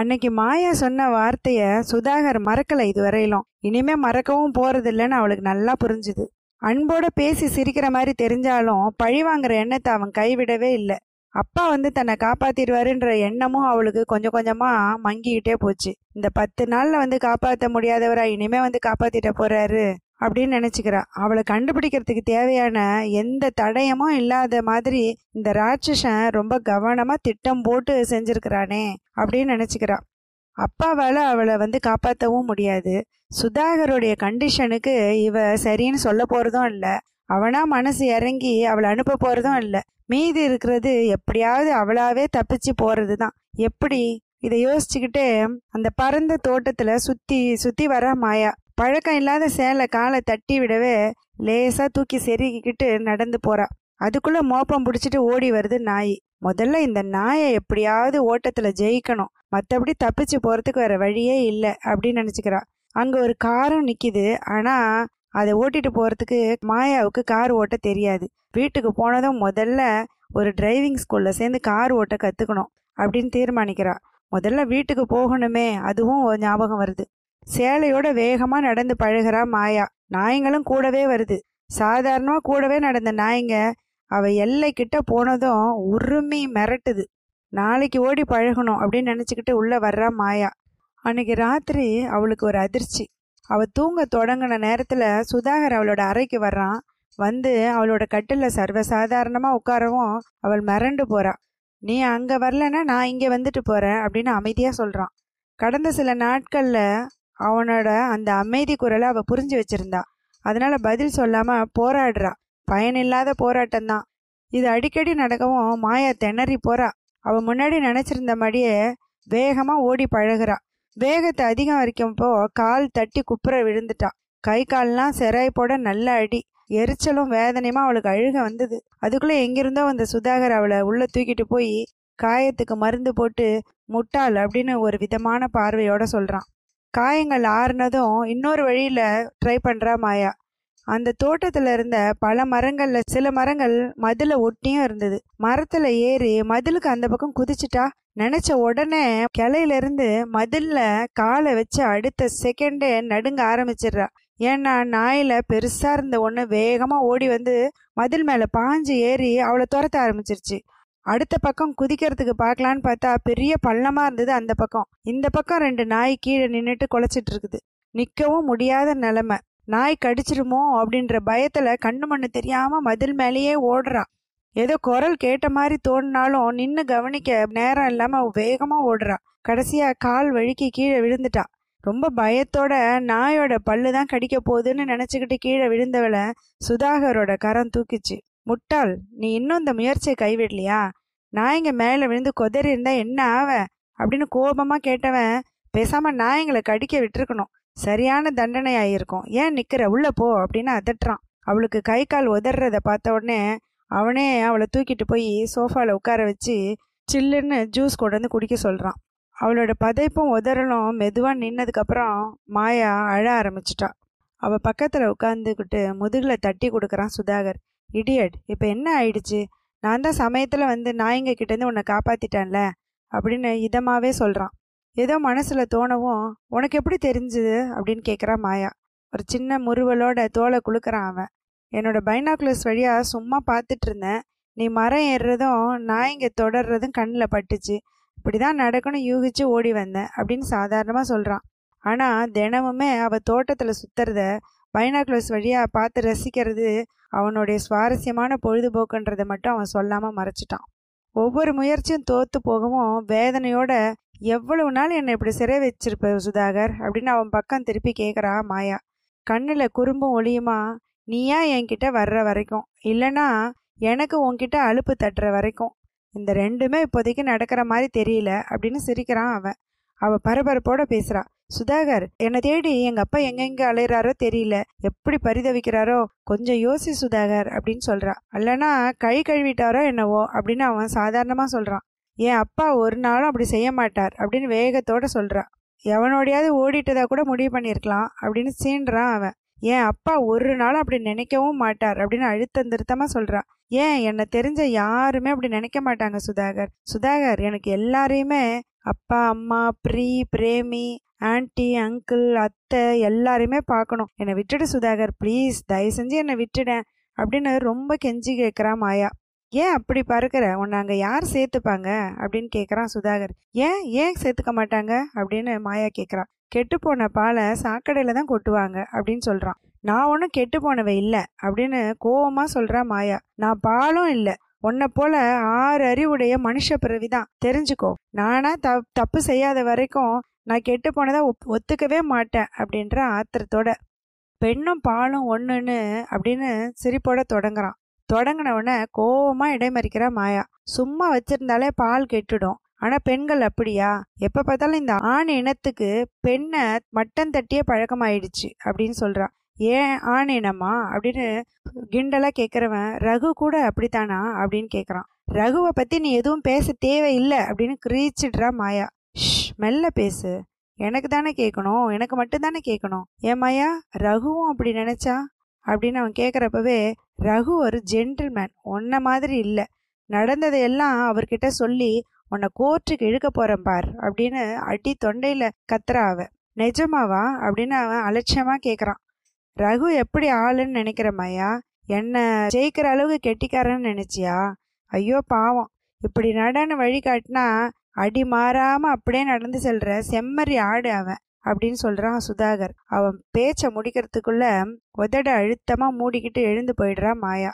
அன்னைக்கு மாயா சொன்ன வார்த்தைய சுதாகர் மறக்கல இதுவரையிலும். இனிமே மறக்கவும் போறதில்லைன்னு அவளுக்கு நல்லா புரிஞ்சுது. அன்போட பேசி சிரிக்கிற மாதிரி தெரிஞ்சாலும் பழி வாங்குற எண்ணத்தை அவன் கைவிடவே இல்லை. அப்பா வந்து தன்னை காப்பாத்திடுவாருன்ற எண்ணமும் அவளுக்கு கொஞ்சம் கொஞ்சமா மங்கிக்கிட்டே போச்சு. இந்த பத்து நாள்ல வந்து காப்பாற்ற முடியாதவரா இனிமே வந்து காப்பாத்திட்ட போறாரு? அப்படின்னு நினச்சிக்கிறா. அவளை கண்டுபிடிக்கிறதுக்கு தேவையான எந்த தடயமும் இல்லாத மாதிரி இந்த ராட்சசன் ரொம்ப கவனமாக திட்டம் போட்டு செஞ்சுருக்கிறானே அப்படின்னு நினச்சிக்கிறா. அப்பாவால் அவளை வந்து காப்பாற்றவும் முடியாது. சுதாகருடைய கண்டிஷனுக்கு இவ சரின்னு சொல்ல போகிறதும் இல்லை. அவனா மனசு இறங்கி அவளை அனுப்ப போகிறதும் இல்லை. மீதி இருக்கிறது எப்படியாவது அவளாவே தப்பிச்சு போகிறது தான் எப்படி? இதை யோசிச்சுக்கிட்டே அந்த பரந்த தோட்டத்தில் சுற்றி சுற்றி வர மாயா பழக்கம் இல்லாத சேலை காலை தட்டி விடவே லேசாக தூக்கி செருகிக்கிட்டு நடந்து போகிறா அதுக்குள்ளே மோப்பம் பிடிச்சிட்டு ஓடி வருது நாய். முதல்ல இந்த நாயை எப்படியாவது ஓட்டத்தில் ஜெயிக்கணும். மற்றபடி தப்பிச்சு போகிறதுக்கு வேறு வழியே இல்லை அப்படின்னு நினச்சிக்கிறா. அங்கே ஒரு காரும் நிற்கிது ஆனால் அதை ஓட்டிட்டு போகிறதுக்கு மாயாவுக்கு கார் ஓட்ட தெரியாது. வீட்டுக்கு போனதும் முதல்ல ஒரு டிரைவிங் ஸ்கூலில் சேர்ந்து கார் ஓட்ட கற்றுக்கணும் அப்படின்னு தீர்மானிக்கிறா. முதல்ல வீட்டுக்கு போகணுமே அதுவும் ஞாபகம் வருது. சேலையோட வேகமாக நடந்து பழகுறா மாயா. நாய்ங்களும் கூடவே வருது. சாதாரணமாக கூடவே நடந்த நாய்ங்க அவள் எல்லைக்கிட்ட போனதும் உருமி மிரட்டுது. நாளைக்கு ஓடி பழகணும் அப்படின்னு நினச்சிக்கிட்டு உள்ளே வர்றா மாயா. அன்னைக்கு ராத்திரி அவளுக்கு ஒரு அதிர்ச்சி. அவள் தூங்க தொடங்கின நேரத்தில் சுதாகர் அவளோட அறைக்கு வர்றான். வந்து அவளோட கட்டில் சர்வசாதாரணமாக உட்காரவும் அவள் மிரண்டு போகிறாள் நீ அங்கே வரலன்னா நான் இங்கே வந்துட்டு போகிறேன் அப்படின்னு அமைதியாக சொல்கிறான் கடந்த சில நாட்களில் அவனோட அந்த அமைதி குரலை அவள் புரிஞ்சு வச்சிருந்தா. அதனால பதில் சொல்லாமல் போராடுறா. பயனில்லாத போராட்டம் தான் இது அடிக்கடி நடக்கவும் மாயா திணறி போறா. அவள் முன்னாடி நினச்சிருந்த மாதிரியே வேகமாக ஓடி பழகிறா. வேகத்தை அதிகம் வரைக்கும்போ கால் தட்டி குப்புற விழுந்துட்டா. கை கால்லாம் செராய் போட நல்ல அடி. எரிச்சலும் வேதனையுமா அவளுக்கு அழுக வந்தது. அதுக்குள்ளே எங்கிருந்தோ அந்த சுதாகர் அவளை உள்ளே தூக்கிட்டு போய் காயத்துக்கு மருந்து போட்டு முட்டாள் அப்படின்னு ஒரு விதமான பார்வையோட சொல்கிறான் காயங்கள் ஆறுனதும் இன்னொரு வழியில் ட்ரை பண்ணுறா மாயா. அந்த தோட்டத்தில் இருந்த பல மரங்களில் சில மரங்கள் மதில ஒட்டியும் இருந்தது. மரத்தில் ஏறி மதிலுக்கு அந்த பக்கம் குதிச்சிட்டா நினச்ச உடனே கிளையிலேருந்து மதிலில் காலை வச்சு அடுத்த செகண்டே நடுங்க ஆரம்பிச்சிடுறா. ஏன்னா நாயில் பெருசாக இருந்த ஒன்று வேகமாக ஓடி வந்து மதில் மேலே பாஞ்சு ஏறி அவளை துரத்த ஆரம்பிச்சிருச்சு. அடுத்த பக்கம் குதிக்கிறதுக்கு பார்க்கலான்னு பார்த்தா பெரிய பள்ளமாக இருந்தது அந்த பக்கம். இந்த பக்கம் ரெண்டு நாய் கீழே நின்றுட்டு குலைச்சிட்டு இருக்குது. நிற்கவும் முடியாத நிலமை. நாய் கடிச்சிருமோ அப்படின்ற பயத்தில் கண்ணு மண்ணு தெரியாமல் மதில் மேலேயே ஓடுறான் ஏதோ குரல் கேட்ட மாதிரி தோணினாலும் நின்று கவனிக்க நேரம் இல்லாமல் வேகமாக ஓடுறான் கடைசியாக கால் வழுக்கி கீழே விழுந்துட்டான் ரொம்ப பயத்தோட நாயோட பல்லு தான் கடிக்க போகுதுன்னு நினச்சிக்கிட்டு கீழே விழுந்தவளை சுதாகரோட கரம் தூக்கிச்சு. முட்டாள் நீ இன்னும் இந்த முயற்சியை கைவிடலையா? நாய்ங்க மேலே விழுந்து கொதறி இருந்தா என்ன ஆவ? அப்படின்னு கோபமாக கேட்டவன் பேசாம நாய்ங்களை கடிக்க விட்டுருக்கணும். சரியான தண்டனை ஆகியிருக்கும் ஏன் நிற்கிற உள்ளே போ அப்படின்னு அதட்டுறான். அவளுக்கு கை கால் உதறத பார்த்த உடனே அவனே அவளை தூக்கிட்டு போய் சோஃபாவில் உட்கார வச்சு சில்லுன்னு ஜூஸ் கொண்டு வந்து குடிக்க சொல்கிறான் அவளோட பதைப்பும் உதறலும் மெதுவாக நின்னதுக்கப்புறம் மாயா அழ ஆரம்பிச்சிட்டா. அவள் பக்கத்தில் உட்காந்துக்கிட்டு முதுகில் தட்டி கொடுக்குறான் சுதாகர். இடியட் இப்போ என்ன ஆயிடுச்சு? நான் தான் சமயத்தில் வந்து நாய்ங்க கிட்டேருந்து உன்னை காப்பாற்றிட்டேன்ல அப்படின்னு இதமாகவே சொல்கிறான் ஏதோ மனசில் தோணவும் உனக்கு எப்படி தெரிஞ்சுது? அப்படின்னு கேட்குறான் மாயா. ஒரு சின்ன முறுவலோட தோலை குளுக்கிறான் அவன். என்னோட பைனாக்குலர்ஸ் வழியா சும்மா பார்த்துட்டு இருந்தேன் நீ மரம் ஏறுறதும் நாய்ங்க தொடர்றதும் கண்ணில் பட்டுச்சு. இப்படி தான் நடக்கணும் யூகிச்சு ஓடி வந்தேன் அப்படின்னு சாதாரணமாக சொல்கிறான் ஆனால் தினமுமே அவள் தோட்டத்தில் சுற்றுறத பைனாகுலர்ஸ் வழியாக பார்த்து ரசிக்கிறது அவனுடைய சுவாரஸ்யமான பொழுதுபோக்குன்றதை மட்டும் அவன் சொல்லாமல் மறைச்சிட்டான். ஒவ்வொரு முயற்சியும் தோத்து போகவும் வேதனையோட எவ்வளவு நாள் என்னை இப்படி சிறை வச்சிருப்ப சுதாகர்? அப்படின்னு அவன் பக்கம் திருப்பி கேட்குறா மாயா. கண்ணில் குறும்பும் ஒளியுமா நீயா என்கிட்ட வர்ற வரைக்கும்? இல்லைன்னா எனக்கு உன்கிட்ட அலுப்பு தட்டுற வரைக்கும். இந்த ரெண்டுமே இப்போதைக்கு நடக்கிற மாதிரி தெரியல அப்படின்னு சிரிக்கிறான் அவன். அவள் பரபரப்போட பேசுகிறான் சுதாகர் என்னை தேடி எங்க அப்பா எங்கெங்க அலையிறாரோ தெரியல. எப்படி பரிதவிக்கிறாரோ? கொஞ்சம் யோசி சுதாகர் அப்படின்னு சொல்கிறான் அல்லனா கை கழுவிட்டாரோ என்னவோ அப்படின்னு அவன் சாதாரணமா சொல்றான். என் அப்பா ஒரு நாளும் அப்படி செய்ய மாட்டார் அப்படின்னு வேகத்தோட சொல்கிறான் எவனோடையாவது ஓடிட்டதா கூட முடிவு பண்ணியிருக்கலாம் அப்படின்னு சீன்றான் அவன். என் அப்பா ஒரு நாளும் அப்படி நினைக்கவும் மாட்டார் அப்படின்னு அழுத்தம் திருத்தமா சொல்றா. ஏன் என்னை தெரிஞ்ச யாருமே அப்படி நினைக்க மாட்டாங்க சுதாகர். சுதாகர் எனக்கு எல்லாரையுமே அப்பா அம்மா ப்ரீ பிரேமி ஆன்ட்டி அங்கிள் அத்தை எல்லாரையுமே பார்க்கணும். என்னை விட்டுடு சுதாகர் ப்ளீஸ் தயவு செஞ்சு என்னை விட்டுடேன் அப்படின்னு ரொம்ப கெஞ்சி கேட்குறா மாயா. ஏன் அப்படி பறக்கிற? உன்னை அங்கே யார் சேர்த்துப்பாங்க? அப்படின்னு கேட்குறான் சுதாகர். ஏன் ஏன் சேர்த்துக்க மாட்டாங்க? அப்படின்னு மாயா கேட்குறா கெட்டு போன பாலை சாக்கடையில் தான் கொட்டுவாங்க அப்படின்னு சொல்கிறான் நான் ஒன்றும் கெட்டு போனவை இல்லை அப்படின்னு கோவமாக சொல்கிறா மாயா. நான் பாலும் இல்லை. உன்னை போல ஆறு அறிவுடைய மனுஷ பிறவிதான். தெரிஞ்சுக்கோ. நானா த தப்பு செய்யாத வரைக்கும் நான் கெட்டு போனதை ஒப் ஒத்துக்கவே மாட்டேன் அப்படின்ற ஆத்திரத்தோட பெண்ணும் பாலும் ஒன்றுன்னு அப்படின்னு சிரிப்போட தொடங்குறான். தொடங்கினவுடனே கோபமாக இடைமறிக்கிற மாயா. சும்மா வச்சிருந்தாலே பால் கெட்டுடும். ஆனால் பெண்கள் அப்படியா? எப்போ பார்த்தாலும் இந்த ஆண் இனத்துக்கு பெண்ணை மட்டன் தட்டியே பழக்கமாயிடுச்சு அப்படின்னு சொல்கிறான் ஏன் ஆண் இனமா? அப்படின்னு கிண்டலாக கேட்குறவன் ரகு கூட அப்படித்தானா? அப்படின்னு கேட்குறான் ரகுவை பற்றி நீ எதுவும் பேச தேவையில்லை அப்படின்னு கிரீச்சிடுறா மாயா. மெல்ல பேசு. எனக்கு தானே கேட்கணும் எனக்கு மட்டும் தானே கேட்கணும் ஏன் ரகுவும் அப்படி நினைச்சா? அப்படின்னு அவன் கேட்குறப்பவே ரகு ஒரு ஜென்டில்மேன் உன்ன மாதிரி இல்லை. நடந்ததையெல்லாம் அவர்கிட்ட சொல்லி உன்னை கோர்ட்டுக்கு இழுக்க போகிறேன் பார் அப்படின்னு அடி தொண்டையில் கத்துறா அவன் நிஜமாவா? அப்படின்னு அவன் அலட்சியமாக கேட்குறான் ரகு எப்படி ஆளுன்னு நினைக்கிற மாயா என்னை ஜெயிக்கிற அளவுக்கு கெட்டிக்காரன்னு நினச்சியா? ஐயோ பாவம். இப்படி நடன்னு வழி காட்டினா அடி மாறாம அப்படியே நடந்து செல்ற செம்மறி ஆடு அவன் அப்படின்னு சொல்றான் சுதாகர். அவன் பேச்ச முடிக்கிறதுக்குள்ள உதட அழுத்தமா மூடிக்கிட்டு எழுந்து போயிடுறா மாயா.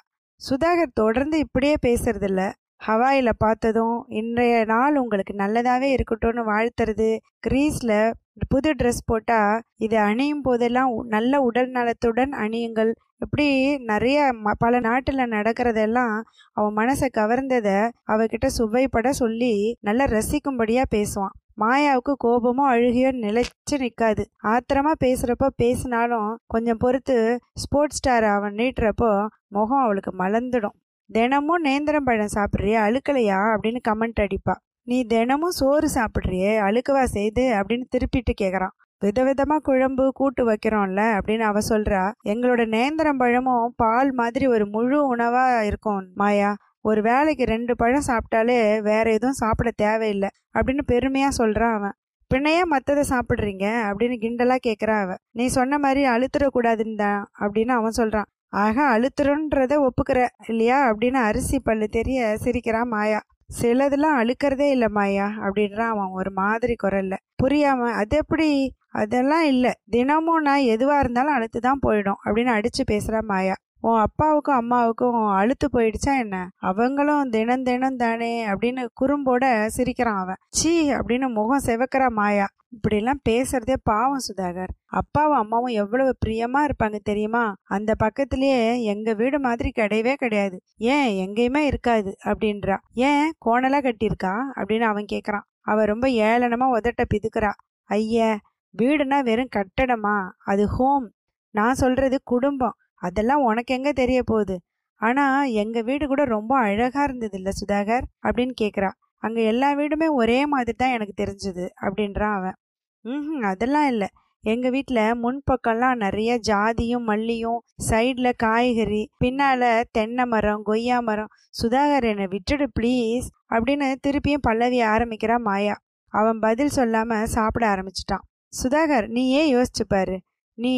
சுதாகர் தொடர்ந்து இப்படியே பேசுறதில்ல. ஹவாயில பார்த்ததும் இன்றைய நாள் உங்களுக்கு நல்லதாவே இருக்கட்டும்னு வாழ்த்துறது. கிரீஸ்ல புது ட்ரெஸ் போட்டால் இதை அணியும் போதெல்லாம் உ- நல்ல உடல் நலத்துடன் அணியுங்கள். இப்படி நிறைய ம- பல நாட்டில் நடக்கிறதெல்லாம் அவன் மனசை கவர்ந்ததை அவகிட்ட சுவைப்பட சொல்லி நல்லா ரசிக்கும்படியாக பேசுவான். மாயாவுக்கு கோபமோ அழுகையோ நிலைச்சு நிற்காது ஆத்திரமா பேசுறப்போ பேசினாலும் கொஞ்சம் பொறுத்து ஸ்போர்ட்ஸ் ஸ்டார் அவன் நீட்டுறப்போ முகம் அவளுக்கு மலர்ந்துடும். தினமும் நேந்திரம் பழம் சாப்பிட்றியா? அழுக்கலையா? அப்படின்னு கமெண்ட் அடிப்பா. நீ தினமும் சோறு சாப்பிட்றியே அழுக்கவா செய்து? அப்படின்னு திருப்பிட்டு கேட்குறான் விதவிதமாக குழம்பு கூட்டு வைக்கிறோம்ல அப்படின்னு அவ சொல்கிறா எங்களோட நேந்திரம் பழமும் பால் மாதிரி ஒரு முழு உணவாக இருக்கும் மாயா. ஒரு வேளைக்கு ரெண்டு பழம் சாப்பிட்டாலே வேற எதுவும் சாப்பிட தேவையில்லை அப்படின்னு பெருமையாக சொல்கிறான் அவன். பின்னையே மற்றதை சாப்பிட்றீங்க? அப்படின்னு கிண்டலாக கேட்குறான் அவன் நீ சொன்ன மாதிரி அழுத்துறக்கூடாதுன்னு தான் அப்படின்னு அவன் சொல்கிறான் ஆக அழுத்துறன்றத ஒப்புக்கிற இல்லையா? அப்படின்னு அரிசி பல்லு தெரிய சிரிக்கிறான் மாயா. சிலதெல்லாம் அழுக்கிறதே இல்லை மாயா அப்படின்றான் அவன் ஒரு மாதிரி குரல்ல. புரியாம அது எப்படி? அதெல்லாம் இல்லை. தினமும் நான் எதுவாக இருந்தாலும் அழுத்து தான் போயிடும் அப்படின்னு அடித்து பேசுறா மாயா. உன் அப்பாவுக்கும் அம்மாவுக்கும் அழுத்து போயிடுச்சா என்ன? அவங்களும் தினம் தினம் தானே அப்படின்னு குறும்போட சிரிக்கிறான் அவன். சீ அப்படின்னு முகம் செவக்கிற மாயா. இப்படிலாம் பேசுறதே பாவம் சுதாகர். அப்பாவும் அம்மாவும் எவ்வளவு பிரியமா இருப்பாங்க தெரியுமா? அந்த பக்கத்திலேயே எங்க வீடு மாதிரி கிடையவே கிடையாது. ஏன் எங்கேயுமே இருக்காது அப்படின்றா. ஏன் கோணலா கட்டியிருக்கா? அப்படின்னு அவன் கேக்குறான். அவ ரொம்ப ஏளனமா உதட்ட பிதுக்குறா. ஐய வீடுனா வெறும் கட்டடமா? அது ஹோம். நான் சொல்றது குடும்பம். அதெல்லாம் உனக்கு எங்க தெரிய போகுது? ஆனா எங்க வீடு கூட ரொம்ப அழகா இருந்தது இல்ல சுதாகர்? அப்படின்னு கேக்குறா. அங்க எல்லா வீடுமே ஒரே மாதிரி தான் எனக்கு தெரிஞ்சது அப்படின்றான் அவன். ம் அதெல்லாம் இல்லை. எங்க வீட்டில் முன்பக்கம்லாம் நிறைய ஜாதியும் மல்லியும் சைடில் காய்கறி பின்னால தென்னை மரம் கொய்யா மரம். சுதாகர் என்னை விட்டுடு ப்ளீஸ் அப்படின்னு திருப்பியும் பல்லவி ஆரம்பிக்கிறா மாயா. அவன் பதில் சொல்லாம சாப்பிட ஆரம்பிச்சிட்டான். சுதாகர் நீ ஏன் யோசிச்சுப்பாரு நீ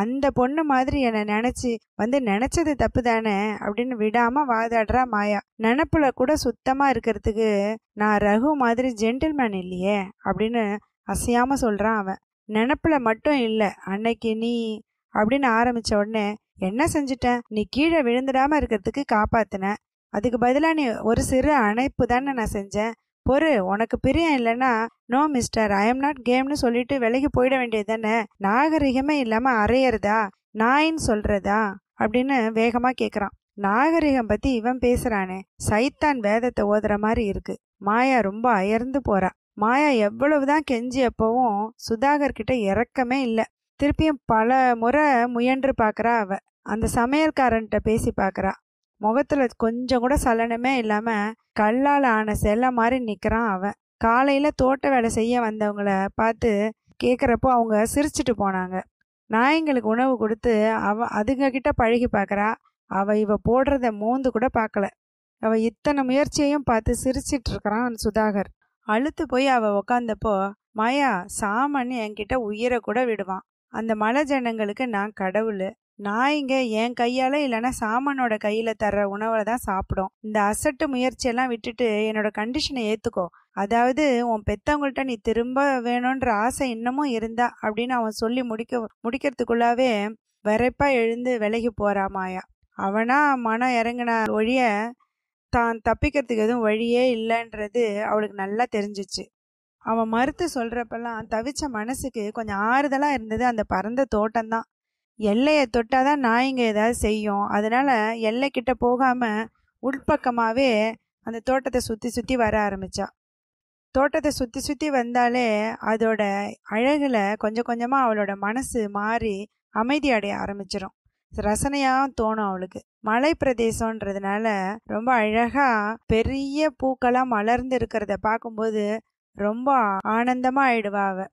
அந்த பொண்ணு மாதிரி என்னை நினச்சி வந்து நினச்சது தப்பு தானே அப்படின்னு விடாமல் வாதாடுறா மாயா. நினப்புல கூட சுத்தமாக இருக்கிறதுக்கு நான் ரகு மாதிரி ஜென்டில்மேன் இல்லையே அப்படின்னு அசையாமல் சொல்கிறான் அவன். நினப்புல மட்டும் இல்லை அன்னைக்கு நீ அப்படின்னு ஆரம்பிச்ச உடனே என்ன செஞ்சிட்டேன் நீ கீழே விழுந்துடாமல் இருக்கிறதுக்கு காப்பாத்தின. அதுக்கு பதிலாக நீ ஒரு சிறு அணைப்பு தானே நான் செஞ்சேன். பொறு உனக்கு பிரியம் இல்லைன்னா no mister I am not கேம்னு சொல்லிட்டு விலகி போயிட வேண்டியது தானே? நாகரிகமே இல்லாம அறையறதா? நாயின்னு சொல்றதா? அப்படின்னு வேகமா கேக்குறான். நாகரிகம் பத்தி இவன் பேசுறானே. சைத்தான் வேதத்தை ஓதுற மாதிரி இருக்கு. மாயா ரொம்ப அயர்ந்து போறா. மாயா எவ்வளவுதான் கெஞ்சியப்பவும் சுதாகர் கிட்ட இறக்கமே இல்லை. திருப்பியும் பல முறை முயன்று பார்க்குறா அவ. அந்த சமையல்காரன்கிட்ட பேசி பார்க்குறா முகத்துல கொஞ்சம் கூட சலனமே இல்லாம கல்லால் ஆன செல்ல மாதிரி நிற்கிறான் அவன். காலையில தோட்ட வேலை செய்ய வந்தவங்கள பார்த்து கேட்குறப்போ அவங்க சிரிச்சிட்டு போனாங்க. நாய்ங்களுக்கு உணவு கொடுத்து அவ அதுங்க கிட்ட பழகி பார்க்குறா அவ இவ போடுறத மோந்து கூட பார்க்கல அவ இத்தனை முயற்சியையும் பார்த்து சிரிச்சிட்டு இருக்கிறான் சுதாகர். அழுத்து போய் அவ உக்காந்தப்போ மாயா சாமன்னு என்கிட்ட உயிரை கூட விடுவான். அந்த மலை ஜனங்களுக்கு நான் கடவுள். நாய்ங்க என் கையால் இல்லைன்னா சாமனோட கையில் தர்ற உணவை தான் சாப்பிடும். இந்த அசட்டு முயற்சியெல்லாம் விட்டுட்டு என்னோட கண்டிஷனை ஏற்றுக்கோ அதாவது உன் பெத்தவங்கள்ட்ட நீ திரும்ப வேணுன்ற ஆசை இன்னமும் இருந்தா அப்படின்னு அவன் சொல்லி முடிக்க முடிக்கிறதுக்குள்ளாவே வெறைப்பா எழுந்து விலகி போகிறா மாயா. அவனா மனம் இறங்கின ஒழிய தான் தப்பிக்கிறதுக்கு எதுவும் வழியே இல்லைன்றது அவளுக்கு நல்லா தெரிஞ்சிச்சு. அவன் மறுத்து சொல்கிறப்பெல்லாம் தவிச்ச மனசுக்கு கொஞ்சம் ஆறுதலாக இருந்தது அந்த பறந்த தோட்டம்தான். எல்லையை தொட்டால் தான் நாய்ங்க ஏதாவது செய்யும். அதனால் எல்லைக்கிட்ட போகாமல் உள்பக்கமாகவே அந்த தோட்டத்தை சுற்றி சுற்றி வர ஆரம்பித்தா தோட்டத்தை சுற்றி சுற்றி வந்தாலே அதோட அழகில் கொஞ்சம் கொஞ்சமாக அவளோட மனசு மாறி அமைதி அடைய ஆரம்பிச்சிடும் ரசனையாக தோணும் அவளுக்கு. மலை பிரதேசன்றதுனால ரொம்ப அழகாக பெரிய பூக்களாக மலர்ந்து இருக்கிறத பார்க்கும்போது ரொம்ப ஆனந்தமாக ஆயிடுவா அவள்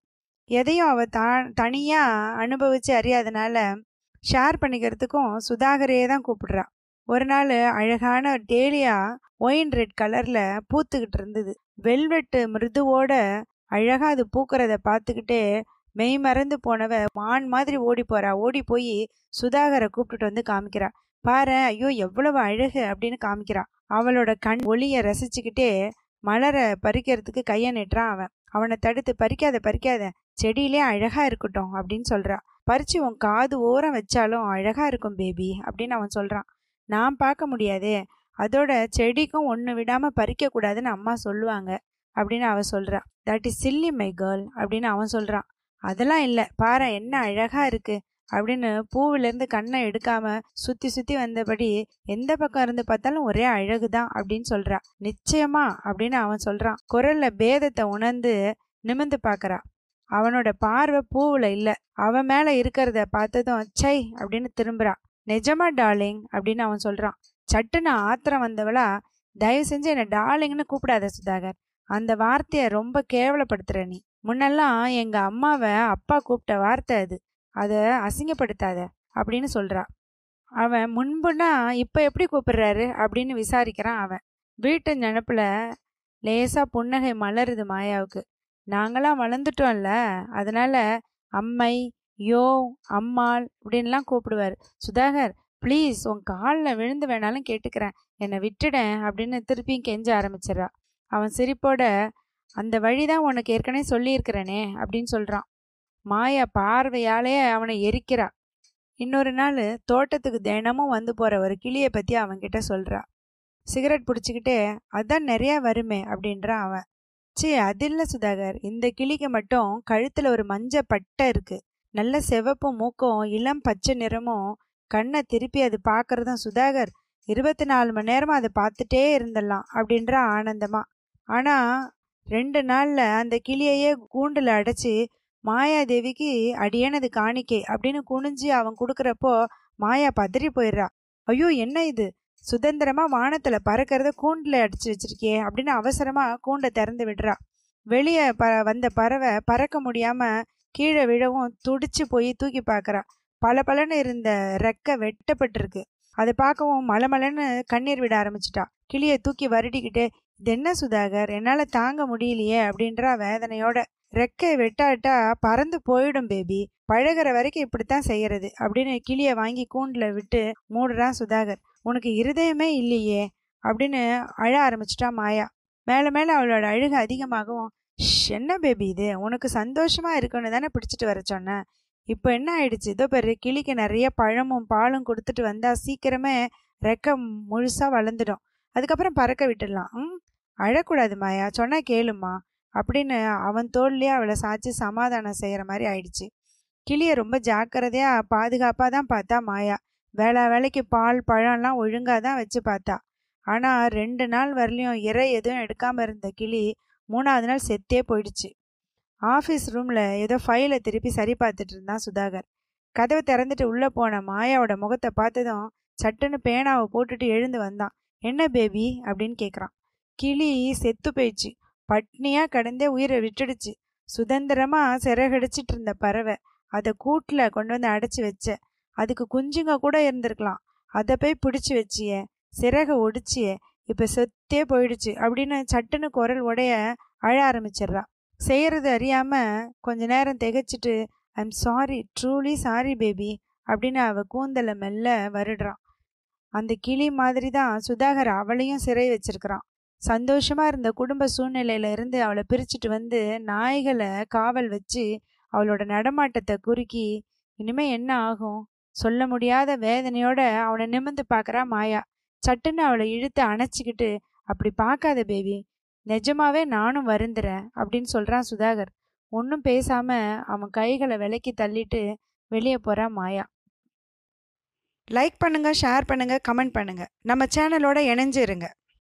எதையும் அவ தா தனியாக அனுபவித்து அறியாதனால ஷேர் பண்ணிக்கிறதுக்கும் சுதாகரையே தான் கூப்பிடுறா. ஒரு நாள் அழகான டேலியா ஒயின் ரெட் கலரில் பூத்துக்கிட்டு இருந்தது. வெல்வெட்டு மிருதுவோட அழகாக அது பூக்கிறத பார்த்துக்கிட்டே மெய் மறந்து போனவ மான் மாதிரி ஓடி போறா. ஓடி போய் சுதாகரை கூப்பிட்டுட்டு வந்து காமிக்கிறா. பாரு ஐயோ எவ்வளவு அழகு அப்படின்னு காமிக்கிறா. அவளோட கண் ஒளியை ரசிச்சுக்கிட்டே மலரை பறிக்கிறதுக்கு கையை நிட்டுறான் அவன். அவனை தடுத்து பறிக்காத பறிக்காத. செடியிலே அழகாக இருக்கட்டும் அப்படின்னு சொல்கிறா பறித்து உன் காது ஓரம் வச்சாலும் அழகாக இருக்கும் பேபி அப்படின்னு அவன் சொல்கிறான் நான் பார்க்க முடியாதே. அதோட செடிக்கும் ஒன்று விடாமல் பறிக்கக்கூடாதுன்னு அம்மா சொல்லுவாங்க அப்படின்னு அவன் சொல்கிறா that is silly my girl அப்படின்னு அவன் சொல்கிறான் அதெல்லாம் இல்லை. பாரு என்ன அழகாக இருக்குது அப்படின்னு பூவிலேருந்து கண்ணை எடுக்காம சுற்றி சுற்றி வந்தபடி எந்த பக்கம் இருந்து பார்த்தாலும் ஒரே அழகு தான் அப்படின்னு சொல்கிறா நிச்சயமா அப்படின்னு அவன் சொல்கிறான் குரலில் பேதத்தை உணர்ந்து நிமிந்து பார்க்கறா. அவனோட பார்வை பூவில் இல்லை. அவன் மேலே இருக்கிறத பார்த்ததும் சை அப்படின்னு திரும்புகிறான் நிஜமா டார்லிங் அப்படின்னு அவன் சொல்கிறான் சட்டுன்னு ஆத்திரம் வந்தவளா தயவு செஞ்சு என்னை டார்லிங்னு கூப்பிடாத சுதாகர். அந்த வார்த்தையை ரொம்ப கேவலப்படுத்துகிற நீ. முன்னெல்லாம் எங்கள் அம்மாவை அப்பா கூப்பிட்ட வார்த்தை அது. அதை அசிங்கப்படுத்தாத அப்படின்னு சொல்கிறா அவன் முன்புனா இப்போ எப்படி கூப்பிடுறாரு? அப்படின்னு விசாரிக்கிறான் அவன். வீட்டு நினப்பில் லேசாக புன்னகை மலருது மாயாவுக்கு. நாங்களாம் வளர்ந்துட்டோம்ல. அதனால அம்மை யோ அம்மாள் இப்படின்லாம் கூப்பிடுவார். சுதாகர் ப்ளீஸ் உன் காலில் விழுந்து வேணாலும் கேட்டுக்கிறேன். என்னை விட்டுடேன் அப்படின்னு திருப்பியும் கெஞ்ச ஆரம்பிச்சிடறா. அவன் சிரிப்போட அந்த வழி தான் உனக்கு ஏற்கனவே சொல்லியிருக்கிறேனே அப்படின்னு சொல்கிறான் மாயா பார்வையாலே அவனை எரிக்கிறா. இன்னொரு நாள் தோட்டத்துக்கு தினமும் வந்து போகிற ஒரு கிளியை பற்றி அவன்கிட்ட சொல்கிறா சிகரெட் பிடிச்சிக்கிட்டே அதான் நிறையா வருமே அப்படின்றான் அவன். சே அது இல்லை சுதாகர். இந்த கிளிக்கு மட்டும் கழுத்தில் ஒரு மஞ்ச பட்டை இருக்குது நல்ல செவப்பும் மூக்கும் இளம் பச்சை நிறமும் கண்ணை திருப்பி அது பார்க்குறதும் சுதாகர். இருபத்தி நாலு மணி நேரமும் அதை பார்த்துட்டே இருந்துடலாம் அப்படின்ற ஆனந்தமா. ஆனால் ரெண்டு நாளில் அந்த கிளியையே கூண்டில் அடைச்சி மாயாதேவிக்கு அடியனது காணிக்கை அப்படின்னு குனிஞ்சு அவன் கொடுக்குறப்போ மாயா பதறி போயிடுறா. ஐயோ என்ன இது? சுதந்திரமாக வானத்தில் பறக்கிறத கூண்டில் அடித்து வச்சிருக்கியே அப்படின்னு அவசரமாக கூண்டை திறந்து விடுறா. வெளியே ப வந்த பறவை பறக்க முடியாமல் கீழே விழவும் துடிச்சு போய் தூக்கி பார்க்குறா பல பலன்னு இருந்த ரெக்கை வெட்டப்பட்டிருக்கு. அதை பார்க்கவும் மலமலன்னு கண்ணீர் விட ஆரம்பிச்சிட்டா. கிளியை தூக்கி வருடிக்கிட்டு இது என்ன சுதாகர்? என்னால் தாங்க முடியலையே அப்படின்றா வேதனையோட. ரெக்கை வெட்டாட்டா பறந்து போயிடும் பேபி பழகுற வரைக்கும் இப்படித்தான் செய்யறது அப்படின்னு கிளியை வாங்கி கூண்டில் விட்டு மூடுறான் சுதாகர். உனக்கு இருதயமே இல்லையே அப்படின்னு அழ ஆரம்பிச்சிட்டா மாயா. மேலே மேலே அவளோட அழுக அதிகமாகவும் "ஷ், என்ன பேபி இது? உனக்கு சந்தோஷமாக இருக்குன்னு தானே பிடிச்சிட்டு வர சொன்னேன் இப்போ என்ன ஆயிடுச்சு? இதோ பெரிய கிளிக்கு நிறைய பழமும் பாலும் கொடுத்துட்டு வந்தால் சீக்கிரமே ரெக்க முழுசாக வளர்ந்துடும். அதுக்கப்புறம் பறக்க விட்டுடலாம். ம் அழக்கூடாது மாயா சொன்னால் கேளுமா அப்படின்னு அவன் தோல்லையே அவளை சாய்ச்சி சமாதானம் செய்கிற மாதிரி ஆயிடுச்சு. கிளியை ரொம்ப ஜாக்கிரதையாக பாதுகாப்பாக தான் பார்த்தா மாயா. வேளா வேலைக்கு பால் பழம்லாம் ஒழுங்காக தான் வச்சு பார்த்தா. ஆனால் ரெண்டு நாள் வரலையும் இறை எதுவும் எடுக்காமல் இருந்த கிளி மூணாவது நாள் செத்தே போயிடுச்சு. ஆஃபீஸ் ரூமில் ஏதோ ஃபைலை திருப்பி சரி பார்த்துட்டு இருந்தான் சுதாகர். கதவை திறந்துட்டு உள்ளே போன மாயாவோட முகத்தை பார்த்ததும் சட்டுன்னு பேனாவை போட்டுட்டு எழுந்து வந்தான். என்ன பேபி? அப்படின்னு கேட்குறான் கிளி செத்து போயிடுச்சு. பட்னியாக கடந்தே உயிரை விட்டுடுச்சு. சுதந்திரமாக சிறகடிச்சிட்டு இருந்த பறவை அதை கூட்டில் கொண்டு வந்து அடைச்சி வச்ச அதுக்கு குஞ்சுங்க கூட இருந்திருக்கலாம். அதை போய் பிடிச்சி வச்சிய சிறகை ஒடிச்சிய இப்போ செத்தே போயிடுச்சு அப்படின்னு சட்டுன்னு குரல் உடைய அழ ஆரம்பிச்சிடுறா. செய்கிறது அறியாமல் கொஞ்ச நேரம் திகைச்சிட்டு I'm sorry truly sorry baby அப்படின்னு அவள் கூந்தலை மெல்ல வருடுறான் அந்த கிளி மாதிரி தான் சுதாகர் அவளையும் சிறை வச்சிருக்கிறான். சந்தோஷமாக இருந்த குடும்ப சூழ்நிலையில இருந்து அவளை பிரிச்சுட்டு வந்து நாய்களை காவல் வச்சு அவளோட நடமாட்டத்தை குறுக்கி இனிமே என்ன ஆகும்? சொல்ல முடியாத வேதனையோட அவனை நிமிர்ந்து பார்க்குறா மாயா. சட்டுன்னு அவளை இழுத்து அணைச்சிக்கிட்டு அப்படி பார்க்காத பேபி நிஜமாவே நானும் வருந்துறேன் அப்படின்னு சொல்கிறான் சுதாகர். ஒன்றும் பேசாமல் அவன் கைகளை விலக்கி தள்ளிட்டு வெளியே போகிறான் மாயா. லைக் பண்ணுங்கள் ஷேர் பண்ணுங்கள் கமெண்ட் பண்ணுங்கள் நம்ம சேனலோட இணைஞ்சிருங்க.